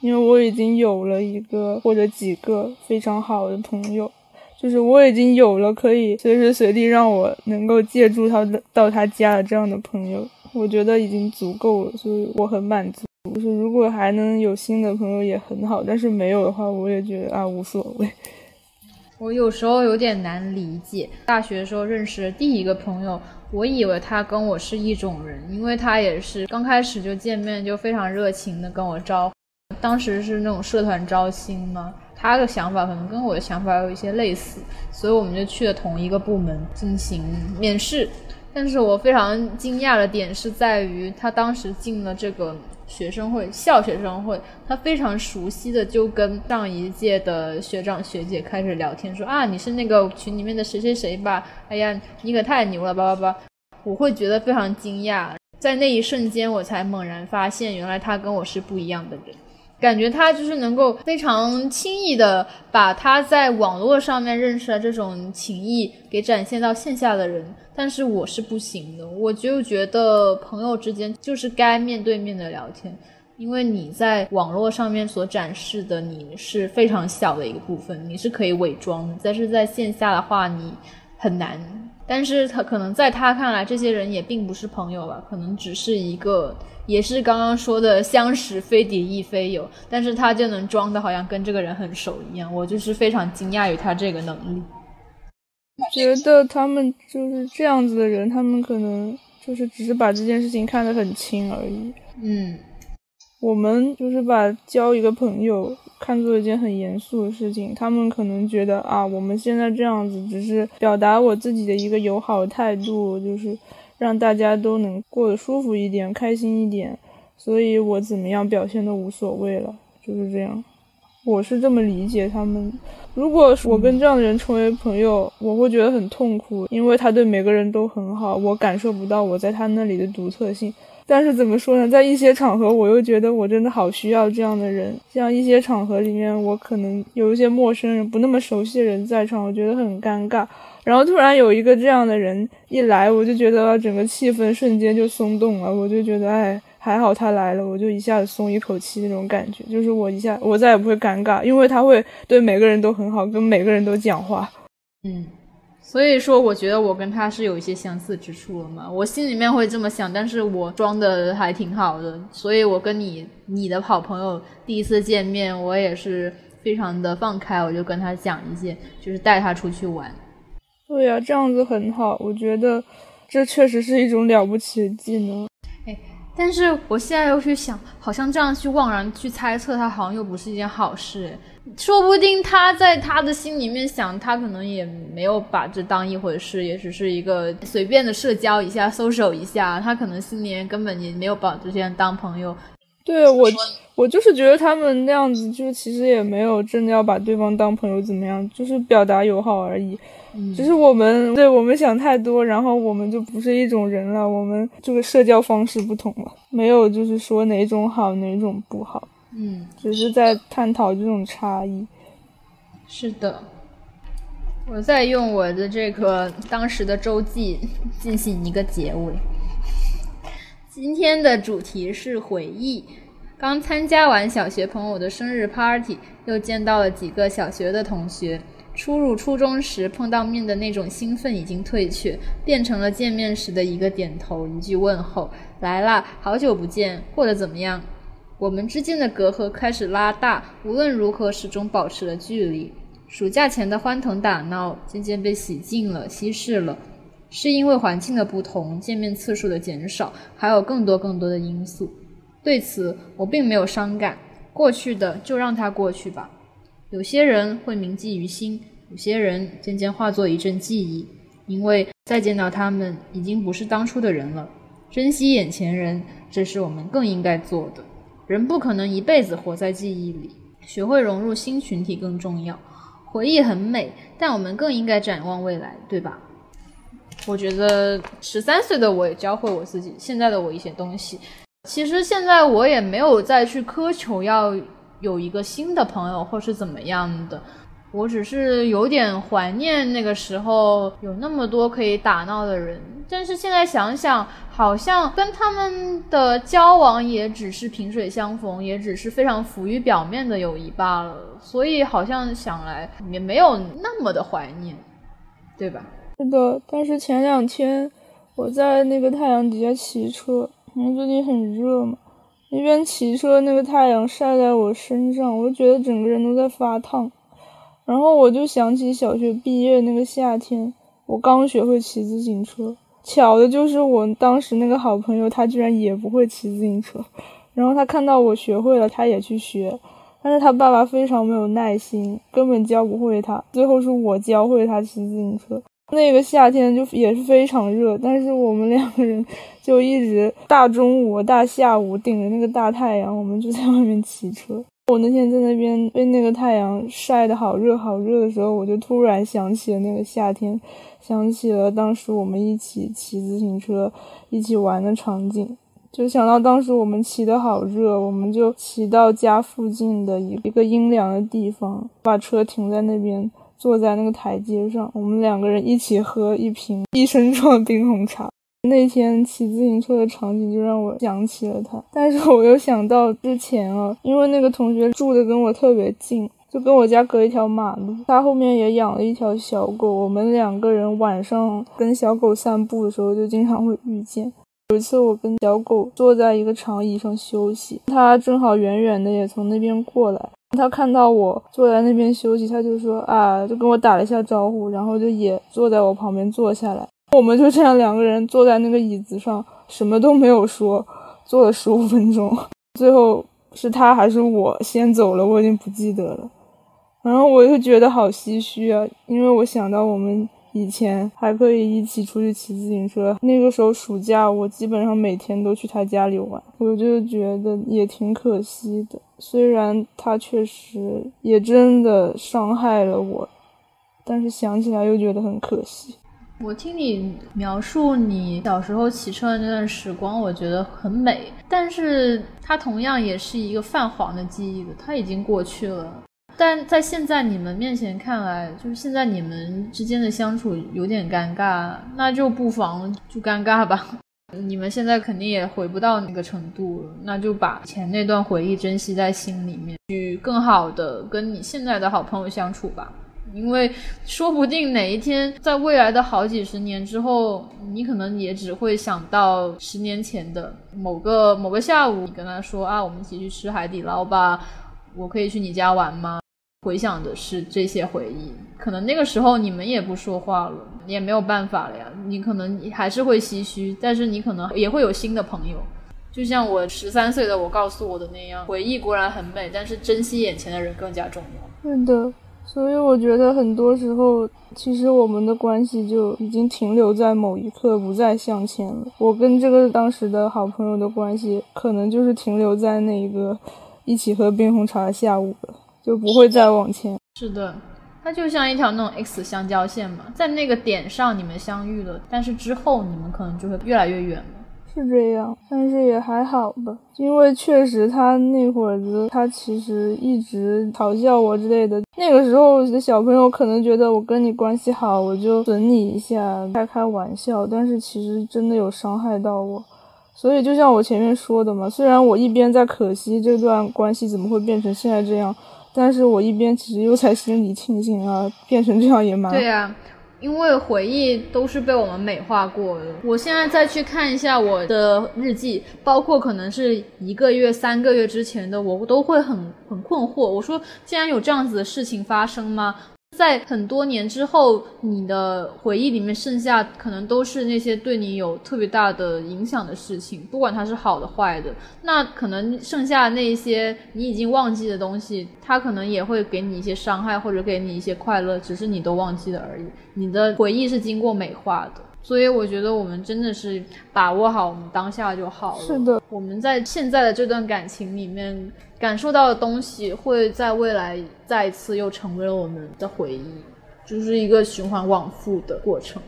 因为我已经有了一个或者几个非常好的朋友，就是我已经有了可以随时随地让我能够借助他到他家的这样的朋友，我觉得已经足够了，所以我很满足。就是如果还能有新的朋友也很好，但是没有的话，我也觉得啊无所谓。我有时候有点难理解，大学的时候认识的第一个朋友，我以为他跟我是一种人，因为他也是刚开始就见面就非常热情的跟我招。当时是那种社团招新嘛，他的想法可能跟我的想法有一些类似，所以我们就去了同一个部门进行面试。但是我非常惊讶的点是在于，他当时进了这个。学生会校学生会，他非常熟悉的就跟上一届的学长学姐开始聊天，说啊，你是那个群里面的谁谁谁吧？哎呀，你可太牛了，叭叭叭！我会觉得非常惊讶，在那一瞬间，我才猛然发现，原来他跟我是不一样的人。感觉他就是能够非常轻易的把他在网络上面认识的这种情谊给展现到线下的人，但是我是不行的。我就觉得朋友之间就是该面对面的聊天，因为你在网络上面所展示的你是非常小的一个部分，你是可以伪装的。但是在线下的话，你很难。但是他可能在他看来，这些人也并不是朋友吧，可能只是一个。也是刚刚说的相识非敌亦非友，但是他就能装的好像跟这个人很熟一样，我就是非常惊讶于他这个能力。觉得他们就是这样子的人，他们可能就是只是把这件事情看得很轻而已。嗯，我们就是把交一个朋友看作一件很严肃的事情，他们可能觉得啊，我们现在这样子只是表达我自己的一个友好态度，就是。让大家都能过得舒服一点，开心一点，所以我怎么样表现都无所谓了，就是这样。我是这么理解他们。如果我跟这样的人成为朋友，我会觉得很痛苦，因为他对每个人都很好，我感受不到我在他那里的独特性。但是怎么说呢，在一些场合，我又觉得我真的好需要这样的人。像一些场合里面，我可能有一些陌生人、不那么熟悉的人在场，我觉得很尴尬。然后突然有一个这样的人一来，我就觉得整个气氛瞬间就松动了。我就觉得，哎，还好他来了，我就一下子松一口气那种感觉。就是我一下，我再也不会尴尬，因为他会对每个人都很好，跟每个人都讲话。嗯，所以说，我觉得我跟他是有一些相似之处了嘛。我心里面会这么想，但是我装的还挺好的。所以我跟你，你的好朋友第一次见面，我也是非常的放开，我就跟他讲一些，就是带他出去玩。对呀，这样子很好，我觉得这确实是一种了不起的技能。哎，但是我现在又去想，好像这样去妄然去猜测他，好像又不是一件好事。说不定他在他的心里面想，他可能也没有把这当一回事，也只是一个随便的社交一下、social 一下。他可能心里面根本也没有把这些人当朋友。对我，我就是觉得他们那样子，就其实也没有真的要把对方当朋友怎么样，就是表达友好而已。只是我们对我们想太多，然后我们就不是一种人了。我们这个社交方式不同了，没有就是说哪种好哪种不好，嗯，只是在探讨这种差异。是的，我在用我的这个当时的周记进行一个结尾。今天的主题是回忆。刚参加完小学朋友的生日 party，又见到了几个小学的同学。初入初中时碰到面的那种兴奋已经退却，变成了见面时的一个点头，一句问候：“来啦，好久不见，过得怎么样？”我们之间的隔阂开始拉大，无论如何始终保持了距离。暑假前的欢腾打闹渐渐被洗净了、稀释了，是因为环境的不同、见面次数的减少，还有更多更多的因素。对此，我并没有伤感，过去的就让它过去吧。有些人会铭记于心，有些人渐渐化作一阵记忆，因为再见到他们已经不是当初的人了。珍惜眼前人，这是我们更应该做的。人不可能一辈子活在记忆里，学会融入新群体更重要。回忆很美，但我们更应该展望未来，对吧？我觉得十三岁的我也教会我自己现在的我一些东西。其实现在我也没有再去苛求要。有一个新的朋友，或是怎么样的，我只是有点怀念那个时候有那么多可以打闹的人，但是现在想想，好像跟他们的交往也只是萍水相逢，也只是非常浮于表面的友谊罢了。所以好像想来也没有那么的怀念，对吧？是的，但是前两天我在那个太阳底下骑车，因为最近很热嘛，一边骑车那个太阳晒在我身上，我就觉得整个人都在发烫。然后我就想起小学毕业那个夏天，我刚学会骑自行车，巧的就是我当时那个好朋友他居然也不会骑自行车，然后他看到我学会了，他也去学，但是他爸爸非常没有耐心，根本教不会他，最后是我教会他骑自行车。那个夏天就也是非常热，但是我们两个人就一直大中午、大下午顶着那个大太阳，我们就在外面骑车。我那天在那边被那个太阳晒得好热好热的时候，我就突然想起了那个夏天，想起了当时我们一起骑自行车、一起玩的场景，就想到当时我们骑得好热，我们就骑到家附近的一一个阴凉的地方，把车停在那边，坐在那个台阶上，我们两个人一起喝一瓶益生 壮冰红茶。那天骑自行车的场景就让我想起了他，但是我又想到之前啊，因为那个同学住的跟我特别近，就跟我家隔一条马路，他后面也养了一条小狗，我们两个人晚上跟小狗散步的时候就经常会遇见。有一次我跟小狗坐在一个长椅上休息，他正好远远的也从那边过来，他看到我坐在那边休息，他就说啊，就跟我打了一下招呼，然后就也坐在我旁边坐下来。我们就这样两个人坐在那个椅子上，什么都没有说，坐了十五分钟。最后是他还是我先走了，我已经不记得了。然后我就觉得好唏嘘啊，因为我想到我们以前还可以一起出去骑自行车，那个时候暑假我基本上每天都去他家里玩，我就觉得也挺可惜的。虽然他确实也真的伤害了我，但是想起来又觉得很可惜。我听你描述你小时候骑车的那段时光，我觉得很美，但是它同样也是一个泛黄的记忆的，它已经过去了。但在现在你们面前看来，就是现在你们之间的相处有点尴尬，那就不妨就尴尬吧。你们现在肯定也回不到那个程度了，那就把前那段回忆珍惜在心里面，去更好的跟你现在的好朋友相处吧。因为说不定哪一天，在未来的好几十年之后，你可能也只会想到十年前的某个某个下午，你跟他说啊，我们一起去吃海底捞吧，我可以去你家玩吗？回想的是这些回忆，可能那个时候你们也不说话了，你也没有办法了呀。你可能还是会唏嘘，但是你可能也会有新的朋友，就像我十三岁的我告诉我的那样，回忆固然很美，但是珍惜眼前的人更加重要。是的。所以我觉得很多时候，其实我们的关系就已经停留在某一刻，不再向前了。我跟这个当时的好朋友的关系，可能就是停留在那一个一起喝冰红茶的下午了，就不会再往前。是的，它就像一条那种 X 相交线嘛，在那个点上你们相遇了，但是之后你们可能就会越来越远了。是这样，但是也还好吧，因为确实他那会子，他其实一直嘲笑我之类的。那个时候的小朋友可能觉得我跟你关系好，我就损你一下，开开玩笑。但是其实真的有伤害到我，所以就像我前面说的嘛，虽然我一边在可惜这段关系怎么会变成现在这样，但是我一边其实又在心里庆幸啊，变成这样也蛮对呀。因为回忆都是被我们美化过的。我现在再去看一下我的日记，包括可能是一个月、三个月之前的，我都会很很困惑。我说，竟然有这样子的事情发生吗？在很多年之后，你的回忆里面剩下可能都是那些对你有特别大的影响的事情，不管它是好的坏的。那可能剩下那些你已经忘记的东西，它可能也会给你一些伤害，或者给你一些快乐，只是你都忘记了而已。你的回忆是经过美化的。所以我觉得我们真的是把握好我们当下就好了。是的，我们在现在的这段感情里面感受到的东西，会在未来再一次又成为了我们的回忆，就是一个循环往复的过程。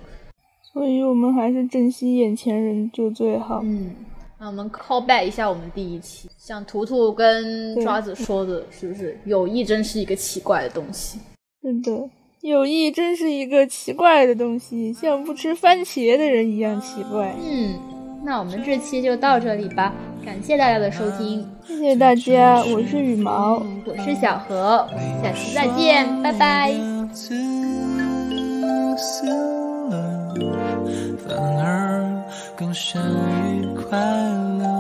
所以我们还是珍惜眼前人就最好。嗯，那我们 call back 一下我们第一期，像图图跟抓子说的，是不是友谊真是一个奇怪的东西？是的，友谊真是一个奇怪的东西，像不吃番茄的人一样奇怪。嗯，那我们这期就到这里吧，感谢大家的收听，谢谢大家，我是羽毛，我是小何，下期再见，拜拜。反而更善于快乐。